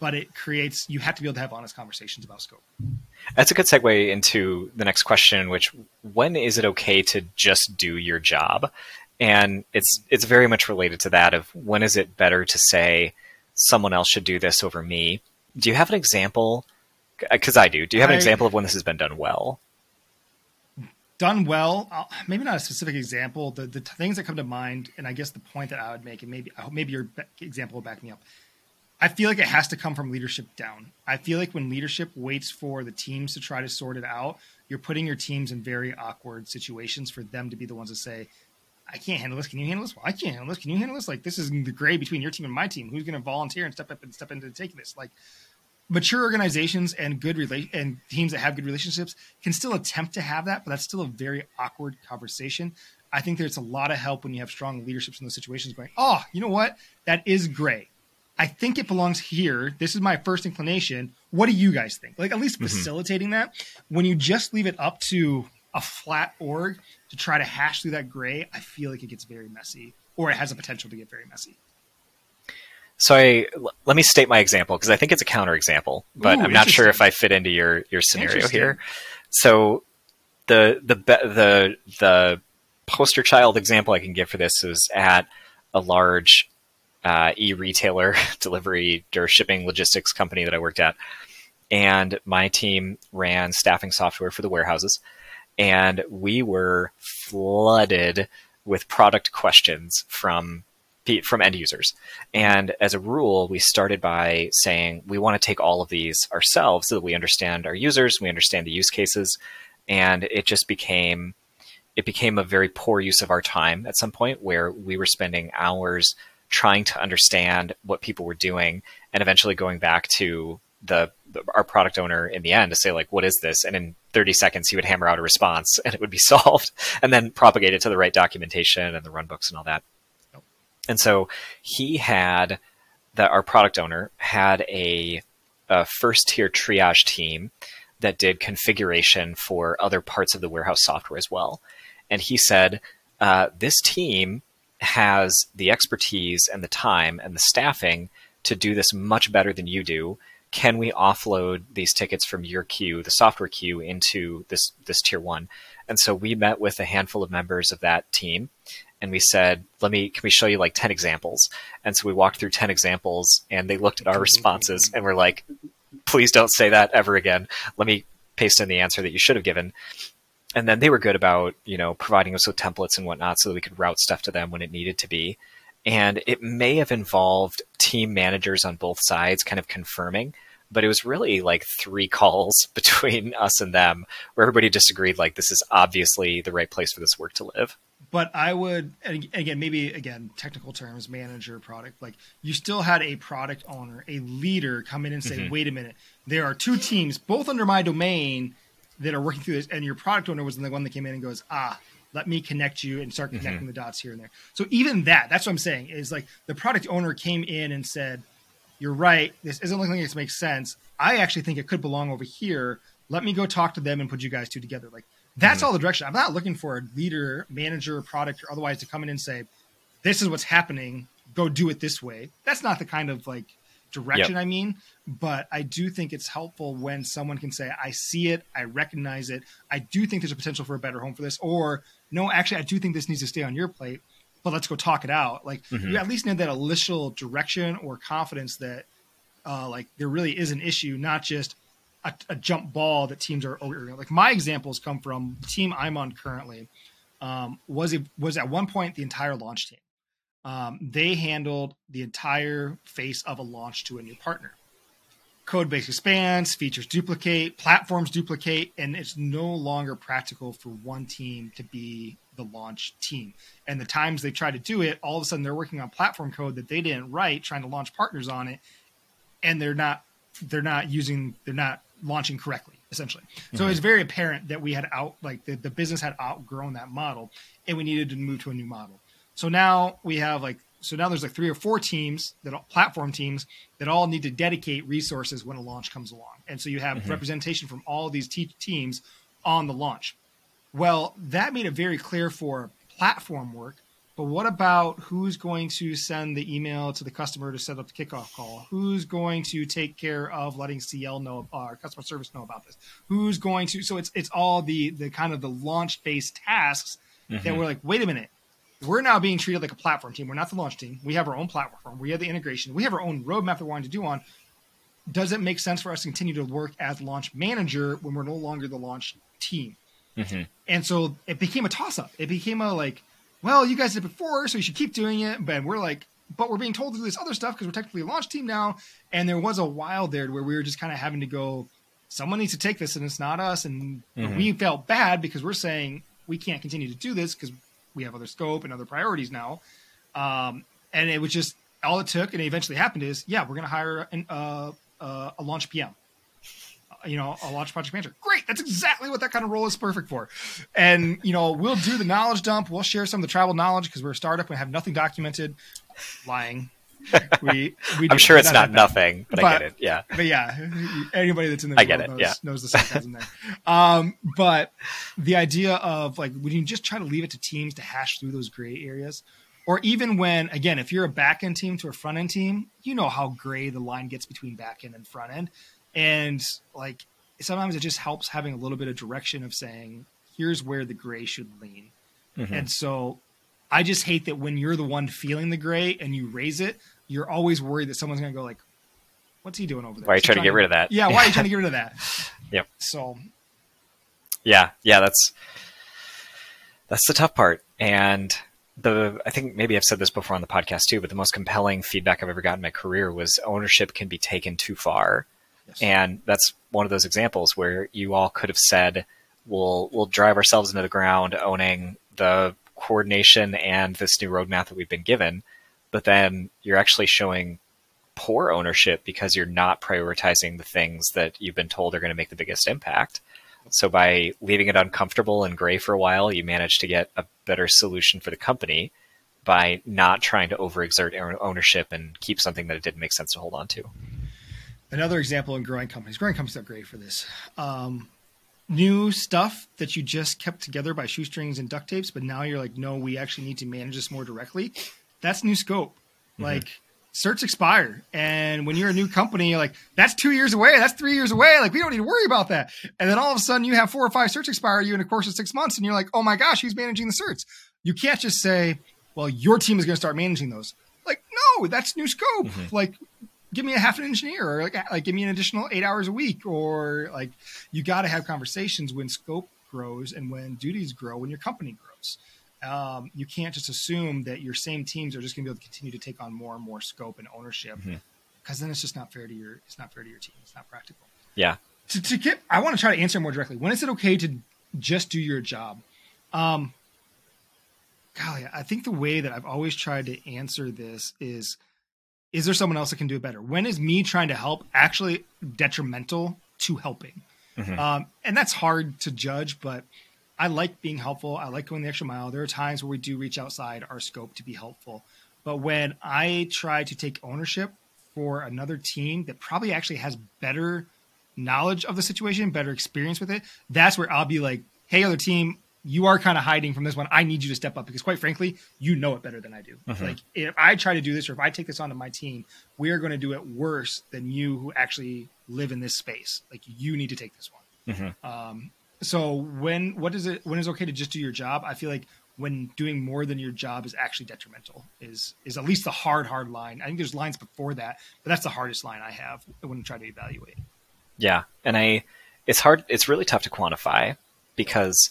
but it creates you have to be able to have honest conversations about scope. That's a good segue into the next question, which when is it okay to just do your job? And it's it's very much related to that of when is it better to say someone else should do this over me? Do you have an example? Because I do. Do you have an I, example of when this has been done well? Done well, uh, maybe not a specific example. The the things that come to mind, and I guess the point that I would make, and maybe maybe your example will back me up I feel like it has to come from leadership down. I feel like when leadership waits for the teams to try to sort it out, you're putting your teams in very awkward situations for them to be the ones to say, I can't handle this. Can you handle this? Well, I can't handle this. Can you handle this? Like this is the gray between your team and my team. Who's going to volunteer and step up and step into taking this? Like mature organizations and good rela- and teams that have good relationships can still attempt to have that, but that's still a very awkward conversation. I think there's a lot of help when you have strong leaderships in those situations going, oh, you know what? That is gray. I think it belongs here. This is my first inclination. What do you guys think? Like at least mm-hmm. facilitating mm-hmm. that. When you just leave it up to a flat org to try to hash through that gray, I feel like it gets very messy, or it has a potential to get very messy. So I, let me state my example because I think it's a counterexample, but Ooh, I'm not sure if I fit into your your scenario here. So the the the the poster child example I can give for this is at a large uh, e-retailer delivery or shipping logistics company that I worked at. And my team ran staffing software for the warehouses. And we were flooded with product questions from from end users. And as a rule, we started by saying we want to take all of these ourselves so that we understand our users, we understand the use cases, and it just became it became a very poor use of our time at some point where we were spending hours trying to understand what people were doing and eventually going back to the, our product owner in the end to say like what is this and in 30 seconds he would hammer out a response and it would be solved and then propagate it to the right documentation and the runbooks and all that and so he had that our product owner had a, a first tier triage team that did configuration for other parts of the warehouse software as well and he said uh, this team has the expertise and the time and the staffing to do this much better than you do. Can we offload these tickets from your queue, the software queue, into this this tier one? And so we met with a handful of members of that team, and we said, "Let me, can we show you like ten examples?" And so we walked through ten examples, and they looked at our responses and were like, "Please don't say that ever again. Let me paste in the answer that you should have given." and then they were good about you know providing us with templates and whatnot so that we could route stuff to them when it needed to be and it may have involved team managers on both sides kind of confirming but it was really like three calls between us and them where everybody disagreed like this is obviously the right place for this work to live but i would again maybe again technical terms manager product like you still had a product owner a leader come in and say mm-hmm. wait a minute there are two teams both under my domain that are working through this, and your product owner was the one that came in and goes, ah, let me connect you and start connecting mm-hmm. the dots here and there. So even that, that's what I'm saying is like the product owner came in and said, you're right. This isn't looking like this makes sense. I actually think it could belong over here. Let me go talk to them and put you guys two together. Like that's mm-hmm. all the direction. I'm not looking for a leader, manager, product, or otherwise to come in and say, this is what's happening. Go do it this way. That's not the kind of like direction yep. I mean, but I do think it's helpful when someone can say, I see it, I recognize it, I do think there's a potential for a better home for this, or no, actually, I do think this needs to stay on your plate, but let's go talk it out. Like, mm-hmm. you at least need that initial direction or confidence that, uh, like, there really is an issue, not just a, a jump ball that teams are over. Like, my examples come from the team I'm on currently. Um, was it was at one point the entire launch team um, they handled the entire face of a launch to a new partner. Codebase expands, features duplicate, platforms duplicate, and it's no longer practical for one team to be the launch team. And the times they try to do it, all of a sudden they're working on platform code that they didn't write, trying to launch partners on it, and they're not they're not using they're not launching correctly essentially. So Mhm. it's very apparent that we had out like the, the business had outgrown that model and we needed to move to a new model. So now we have like so now there's like three or four teams that all, platform teams that all need to dedicate resources when a launch comes along. And so you have Mhm. representation from all these te- teams on the launch. Well, that made it very clear for platform work. But what about who's going to send the email to the customer to set up the kickoff call? Who's going to take care of letting CL know, uh, customer service know about this? Who's going to? So it's it's all the the kind of the launch based tasks that Mhm. we're like, wait a minute, we're now being treated like a platform team. We're not the launch team. We have our own platform. We have the integration. We have our own roadmap that we're wanting to do on. Does it make sense for us to continue to work as launch manager when we're no longer the launch team? Mhm. And so it became a toss up. It became a like, well, you guys did it before, so you should keep doing it. But we're like, but we're being told to do this other stuff because we're technically a launch team now. And there was a while there where we were just kind of having to go, someone needs to take this and it's not us. And Mhm. we felt bad because we're saying we can't continue to do this because we have other scope and other priorities now. Um, and it was just all it took, and it eventually happened is, yeah, we're going to hire an, uh, uh, a launch PM Uh, you know, a launch project manager. Great. That's exactly what that kind of role is perfect for. And, you know, we'll do the knowledge dump. We'll share some of the travel knowledge because we're a startup and have nothing documented. Lying. We, we I'm sure it's Not not nothing, but, I get it. Yeah. But yeah, anybody that's in the I get it, knows, yeah. knows the sarcasm there. Um, but the idea of like when you just try to leave it to teams to hash through those gray areas, or even when again, if you're a back end team to a front end team, you know how gray the line gets between back end and front end, and like sometimes it just helps having a little bit of direction of saying here's where the gray should lean. Mhm. And so I just hate that when you're the one feeling the gray and you raise it, you're always worried that someone's going to go like, "What's he doing over there?" Why are you he trying to get rid of that? Yeah, why are you trying to get rid of that? Yep. So Yeah, yeah, that's that's the tough part. And the I think maybe I've said this before on the podcast too, but the most compelling feedback I've ever gotten in my career was ownership can be taken too far. yes. And that's one of those examples where you all could have said, "We'll we'll drive ourselves into the ground, owning the coordination and this new roadmap that we've been given," but then you're actually showing poor ownership because you're not prioritizing the things that you've been told are going to make the biggest impact. So by leaving it uncomfortable and gray for a while, you manage to get a better solution for the company by not trying to overexert ownership and keep something that it didn't make sense to hold on to. another example in growing companies. Growing companies are great for this. Um, new stuff that you just kept together by shoestrings and duct tapes, but now you're like, no, we actually need to manage this more directly. That's new scope. Like certs expire, and when you're a new company, you're like that's two years away, that's three years away. Like we don't need to worry about that. And then all of a sudden, you have four or five certs expire you in a course of six months, and you're like, oh my gosh, who's managing the certs? You can't just say, well, your team is going to start managing those. Like, no, that's new scope. Mhm. Like, give me a half an engineer, or like, like give me an additional eight hours a week, or like, you got to have conversations when scope grows and when duties grow when your company grows. Um, you can't just assume that your same teams are just going to be able to continue to take on more and more scope and ownership, because then it's just not fair to your it's not fair to your team. It's not practical. Yeah. To, to get, I want to try to answer more directly. When is it okay to just do your job? Um, golly, I think the way that I've always tried to answer this is is there someone else that can do it better? When is me trying to help actually detrimental to helping? Mhm. Um, and that's hard to judge, but I like being helpful. I like going the extra mile. There are times where we do reach outside our scope to be helpful. But when I try to take ownership for another team that probably actually has better knowledge of the situation, better experience with it, that's where I'll be like, hey, other team, you are kind of hiding from this one. I need you to step up because, quite frankly, you know it better than I do. Mhm. Like, if I try to do this or if I take this onto my team, we are going to do it worse than you who actually live in this space. Like, you need to take this one. Mhm. Um, so when what is it when is it okay to just do your job? I feel like when doing more than your job is actually detrimental is is at least the hard hard line. I think there's lines before that, but that's the hardest line I have when I try to evaluate. Yeah, and I, it's hard. It's really tough to quantify because,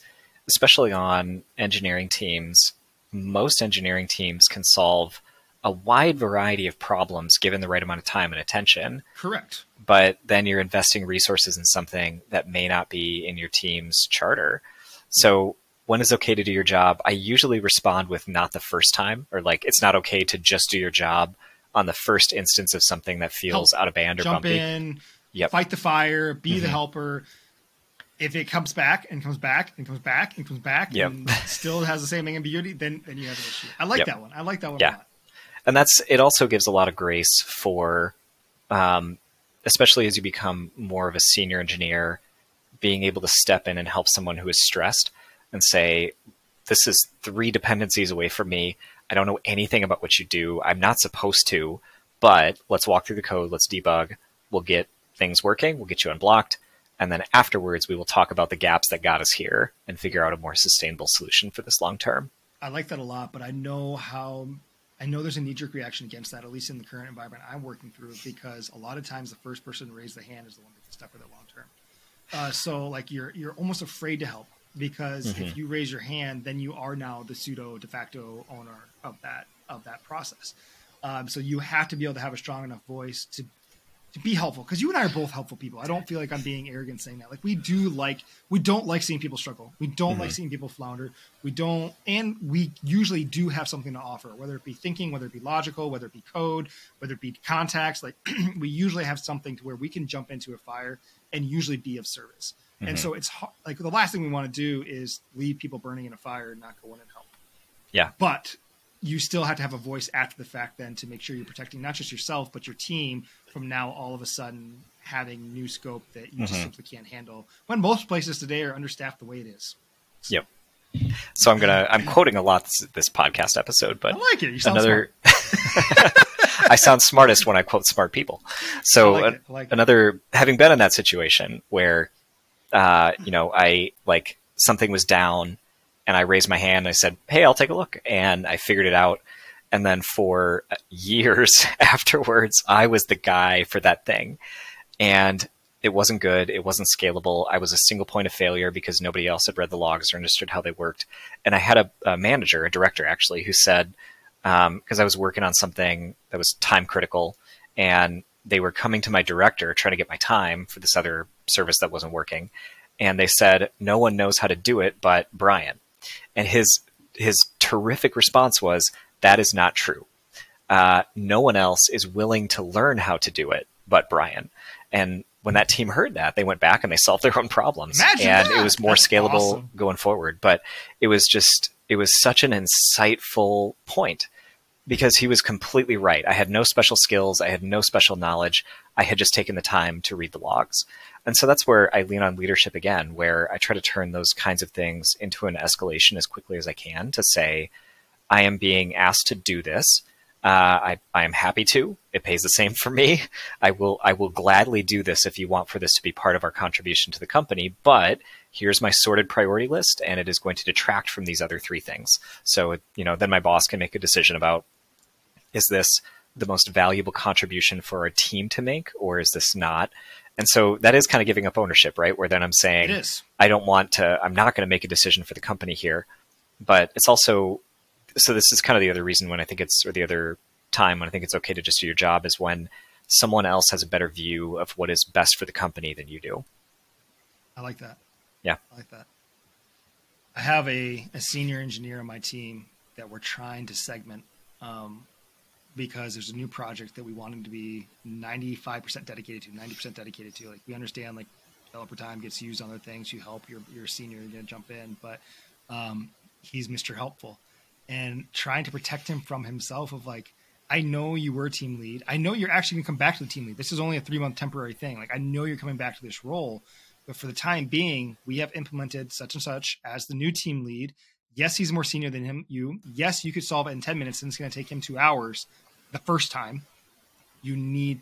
especially on engineering teams, most engineering teams can solve a wide variety of problems given the right amount of time and attention. Correct. But then you're investing resources in something that may not be in your team's charter. So when is okay to do your job? I usually respond with not the first time or like it's not okay to just do your job on the first instance of something that feels Help. out of band or Jump bumpy. in, Yep. fight the fire, be the Mhm. helper. If it comes back and comes back and comes back and comes back Yep. and still has the same ambiguity, then then you have an issue. I like Yep. that one. I like that one Yeah. a lot. and that's it also gives a lot of grace for um, especially as you become more of a senior engineer being able to step in and help someone who is stressed and say this is three dependencies away from me i don't know anything about what you do i'm not supposed to but let's walk through the code let's debug we'll get things working we'll get you unblocked and then afterwards we will talk about the gaps that got us here and figure out a more sustainable solution for this long term I like that a lot, but I know how I know there's a knee jerk reaction against that, at least in the current environment I'm working through, because a lot of times the first person to raise the hand is the one that gets stuck with it long term. Uh, so like you're you're almost afraid to help because Mhm. if you raise your hand, then you are now the pseudo de facto owner of that of that process. Um, so you have to be able to have a strong enough voice to be helpful because you and I are both helpful people. I don't feel like I'm being arrogant saying that. Like we do like we don't like seeing people struggle. We don't like seeing people flounder. We don't, and we usually do have something to offer, whether it be thinking, whether it be logical, whether it be code, whether it be contacts. Like we usually have something to where we can jump into a fire and usually be of service. And Mhm. so it's like the last thing we want to do is leave people burning in a fire and not go in and help. Yeah. But you still have to have a voice after the fact then to make sure you're protecting not just yourself but your team from now all of a sudden having new scope that you just Mhm. simply can't handle when most places today are understaffed the way it is. Yep. So I'm gonna I'm quoting a lot this, this podcast episode, but I like it. You sound another I sound smartest when I quote smart people. So like it. Like it. another having been in that situation where uh, you know I like something was down and I raised my hand and I said, "Hey, I'll take a look," and I figured it out. And then for years afterwards, I was the guy for that thing, and it wasn't good. It wasn't scalable. I was a single point of failure because nobody else had read the logs or understood how they worked. And I had a, a manager, a director actually, who said, um, because I was working on something that was time critical, and they were coming to my director trying to get my time for this other service that wasn't working, and they said no one knows how to do it but Brian, and his his terrific response was that is not true. Uh, no one else is willing to learn how to do it but Brian, and when that team heard that, they went back and they solved their own problems, Imagine and that! it was more That's scalable awesome. going forward. But it was just it was such an insightful point because he was completely right. I had no special skills, I had no special knowledge. I had just taken the time to read the logs. And so that's where I lean on leadership again, where I try to turn those kinds of things into an escalation as quickly as I can to say, I am being asked to do this. Uh, I, I am happy to. It pays the same for me. I will I will gladly do this if you want for this to be part of our contribution to the company. But here's my sorted priority list, and it is going to detract from these other three things. So you know, then my boss can make a decision about is this the most valuable contribution for our team to make, or is this not? And so that is kind of giving up ownership, right? Where then I'm saying I don't want to, I'm not going to make a decision for the company here. But it's also, so this is kind of the other reason when I think it's, or the other time when I think it's okay to just do your job is when someone else has a better view of what is best for the company than you do. I like that. Yeah. I like that. I have a, a senior engineer on my team that we're trying to segment um, because there's a new project that we want him to be 95% dedicated to, 90% dedicated to. Like we understand like developer time gets used on other things. You help your, your senior, you're to jump in, but um, he's Mr. Helpful and trying to protect him from himself of like, I know you were team lead. I know you're actually going to come back to the team lead. This is only a three month temporary thing. Like I know you're coming back to this role, but for the time being, we have implemented such and such as the new team lead. Yes, he's more senior than him. You. Yes, you could solve it in ten minutes, and it's going to take him two hours. The first time, you need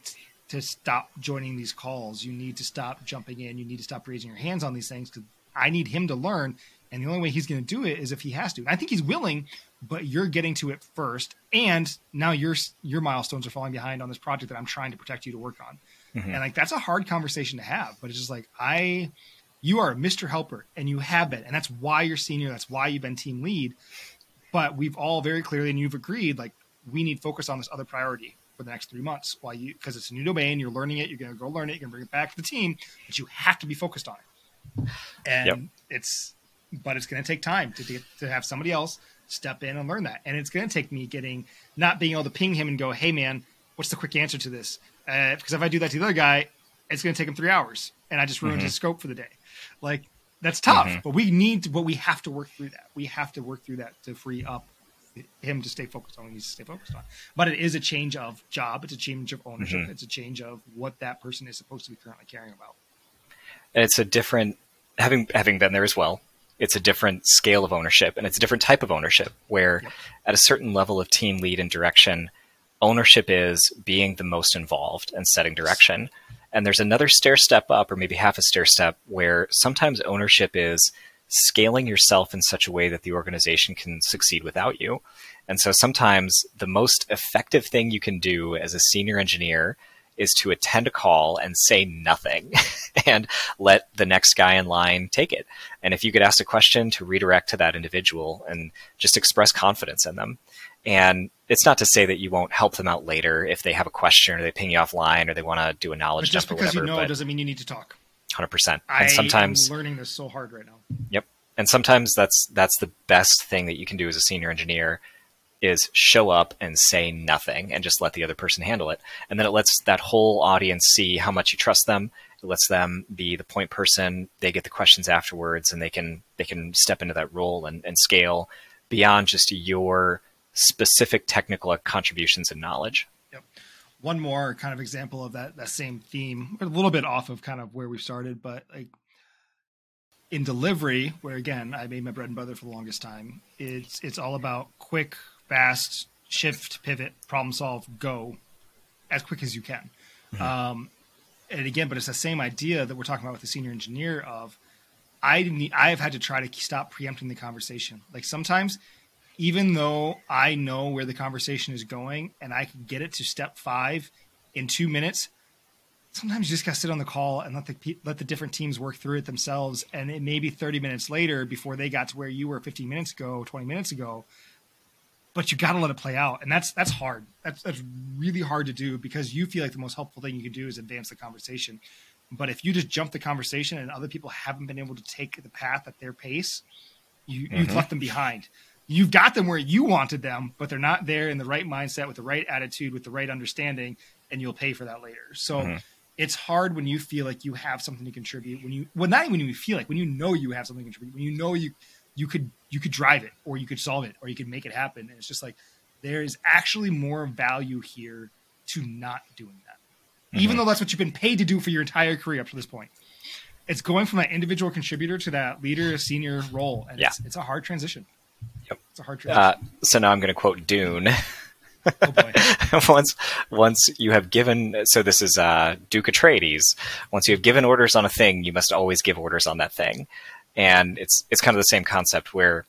to stop joining these calls. You need to stop jumping in. You need to stop raising your hands on these things because I need him to learn. And the only way he's going to do it is if he has to. And I think he's willing, but you're getting to it first. And now your your milestones are falling behind on this project that I'm trying to protect you to work on. Mhm. And like that's a hard conversation to have. But it's just like I, you are a Mr. Helper, and you have been, and that's why you're senior. That's why you've been team lead. but we've all very clearly, and you've agreed, like we need focus on this other priority for the next three months. While you, because it's a new domain, you're learning it, you're going to go learn it, you're going to bring it back to the team, but you have to be focused on it. And yep. it's, but it's going to take time to get, to have somebody else step in and learn that. And it's going to take me getting not being able to ping him and go, "Hey, man, what's the quick answer to this?" Uh, because if I do that to the other guy, it's going to take him three hours, and I just ruined mm-hmm. his scope for the day. Like that's tough, mm-hmm. but we need to, but we have to work through that. We have to work through that to free up him to stay focused on what he needs to stay focused on. But it is a change of job. It's a change of ownership. Mm-hmm. It's a change of what that person is supposed to be currently caring about. And it's a different having having been there as well. It's a different scale of ownership, and it's a different type of ownership. Where yep. at a certain level of team lead and direction, ownership is being the most involved and setting direction. And there's another stair step up, or maybe half a stair step, where sometimes ownership is scaling yourself in such a way that the organization can succeed without you. And so sometimes the most effective thing you can do as a senior engineer is to attend a call and say nothing and let the next guy in line take it. And if you get asked a question, to redirect to that individual and just express confidence in them. And it's not to say that you won't help them out later if they have a question or they ping you offline or they want to do a knowledge but just because whatever, you know doesn't mean you need to talk. Hundred percent. And sometimes I'm learning this so hard right now. Yep. And sometimes that's that's the best thing that you can do as a senior engineer is show up and say nothing and just let the other person handle it. And then it lets that whole audience see how much you trust them. It lets them be the point person. They get the questions afterwards and they can they can step into that role and, and scale beyond just your specific technical contributions and knowledge. Yep. One more kind of example of that that same theme, a little bit off of kind of where we started, but like in delivery, where again I made my bread and butter for the longest time, it's it's all about quick, fast, shift, pivot, problem solve, go, as quick as you can. Mm-hmm. Um, and again, but it's the same idea that we're talking about with the senior engineer of I need, I have had to try to stop preempting the conversation. Like sometimes, even though I know where the conversation is going and I can get it to step five in two minutes, sometimes you just got to sit on the call and let the let the different teams work through it themselves. And it may be 30 minutes later before they got to where you were 15 minutes ago, 20 minutes ago. But you got to let it play out, and that's that's hard. That's that's really hard to do because you feel like the most helpful thing you can do is advance the conversation. But if you just jump the conversation and other people haven't been able to take the path at their pace, you, mm-hmm. you've left them behind. You've got them where you wanted them, but they're not there in the right mindset with the right attitude, with the right understanding, and you'll pay for that later. So. Mm-hmm it's hard when you feel like you have something to contribute when you well not even when you feel like when you know you have something to contribute when you know you you could you could drive it or you could solve it or you could make it happen and it's just like there is actually more value here to not doing that mm-hmm. even though that's what you've been paid to do for your entire career up to this point it's going from that individual contributor to that leader senior role and yeah. it's, it's a hard transition yep it's a hard transition uh, so now i'm going to quote dune Oh once once you have given so this is uh, Duke Atreides. Once you have given orders on a thing, you must always give orders on that thing. And it's it's kind of the same concept where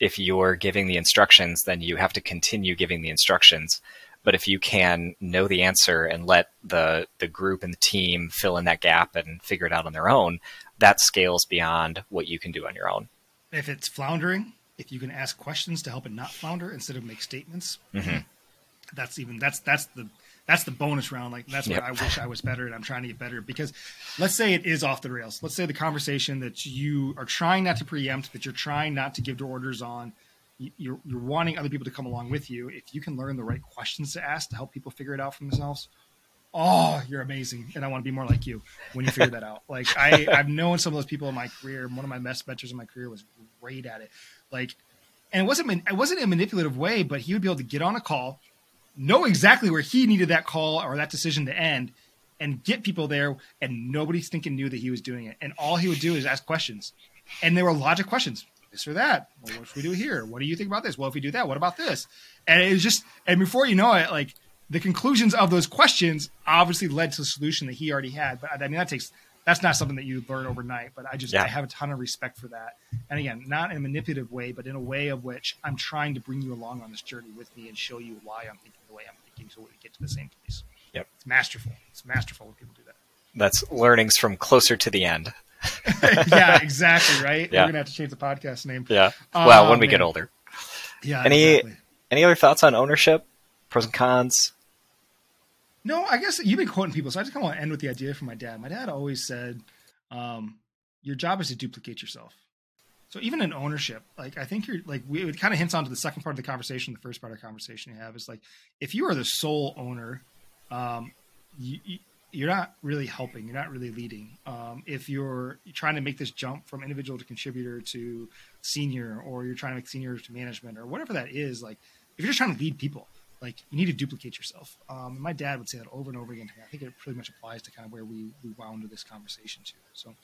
if you're giving the instructions, then you have to continue giving the instructions. But if you can know the answer and let the the group and the team fill in that gap and figure it out on their own, that scales beyond what you can do on your own. If it's floundering, if you can ask questions to help it not flounder instead of make statements, mm-hmm that's even that's that's the that's the bonus round. Like that's yep. I wish I was better, and I'm trying to get better. Because let's say it is off the rails. Let's say the conversation that you are trying not to preempt, that you're trying not to give orders on, you're you're wanting other people to come along with you. If you can learn the right questions to ask to help people figure it out for themselves, oh, you're amazing. And I want to be more like you when you figure that out. Like I I've known some of those people in my career. One of my best mentors in my career was great at it. Like, and it wasn't it wasn't a manipulative way, but he would be able to get on a call know exactly where he needed that call or that decision to end and get people there and nobody thinking knew that he was doing it. And all he would do is ask questions. And there were logic questions. This or that. Well, what if we do here? What do you think about this? Well if we do that what about this? And it was just and before you know it like the conclusions of those questions obviously led to the solution that he already had. But i mean that takes that's not something that you learn overnight. But I just yeah. I have a ton of respect for that. And again, not in a manipulative way, but in a way of which I'm trying to bring you along on this journey with me and show you why I'm thinking the way I'm thinking, so we get to the same place. Yep, it's masterful. It's masterful when people do that. That's learnings from closer to the end. yeah, exactly. Right. Yeah. We're gonna have to change the podcast name. Yeah. Well, when we um, get older. Yeah. Any exactly. any other thoughts on ownership, pros and cons? No, I guess you've been quoting people, so I just kind of want to end with the idea from my dad. My dad always said, um, "Your job is to duplicate yourself." So even in ownership, like I think you're like we it kind of hints on to the second part of the conversation. The first part of the conversation you have is like if you are the sole owner, um, you, you're not really helping. You're not really leading. Um, if you're trying to make this jump from individual to contributor to senior, or you're trying to make senior to management, or whatever that is, like if you're just trying to lead people, like you need to duplicate yourself. Um, my dad would say that over and over again. I think it pretty much applies to kind of where we we wound this conversation to. So,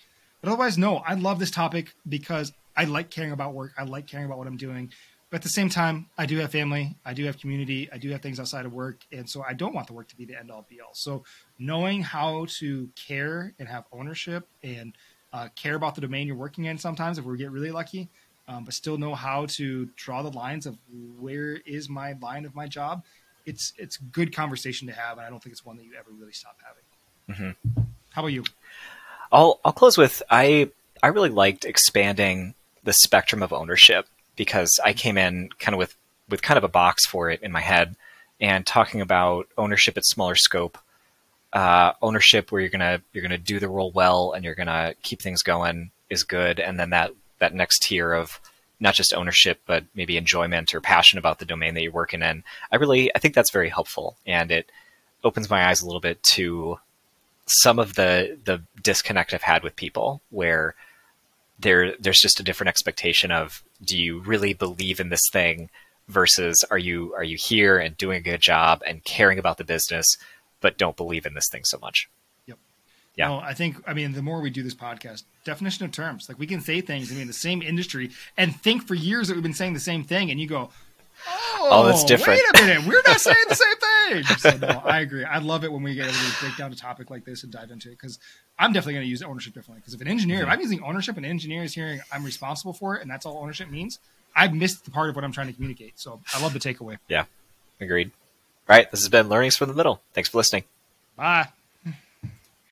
but otherwise, no, I love this topic because I like caring about work. I like caring about what I'm doing. But at the same time, I do have family, I do have community, I do have things outside of work, and so I don't want the work to be the end all be all. So knowing how to care and have ownership and uh, care about the domain you're working in, sometimes if we get really lucky, um, but still know how to draw the lines of where is my line of my job. It's it's good conversation to have, and I don't think it's one that you ever really stop having. Mm-hmm. How about you? I'll I'll close with I I really liked expanding the spectrum of ownership because I came in kind of with with kind of a box for it in my head and talking about ownership at smaller scope, uh, ownership where you're gonna you're gonna do the role well and you're gonna keep things going is good, and then that that next tier of not just ownership but maybe enjoyment or passion about the domain that you're working in. I really I think that's very helpful and it opens my eyes a little bit to some of the the disconnect I've had with people where there there's just a different expectation of do you really believe in this thing versus are you are you here and doing a good job and caring about the business but don't believe in this thing so much. Yeah. No, I think I mean the more we do this podcast, definition of terms. Like we can say things, I mean, the same industry and think for years that we've been saying the same thing, and you go, Oh, Oh, that's different." Wait a minute, we're not saying the same thing. So no, I agree. I love it when we get able to break down a topic like this and dive into it because I'm definitely going to use ownership differently. Because if an engineer, if mm-hmm. I'm using ownership and an engineer is hearing I'm responsible for it, and that's all ownership means, I've missed the part of what I'm trying to communicate. So I love the takeaway. Yeah. Agreed all right this has been learnings from the middle thanks for listening Bye.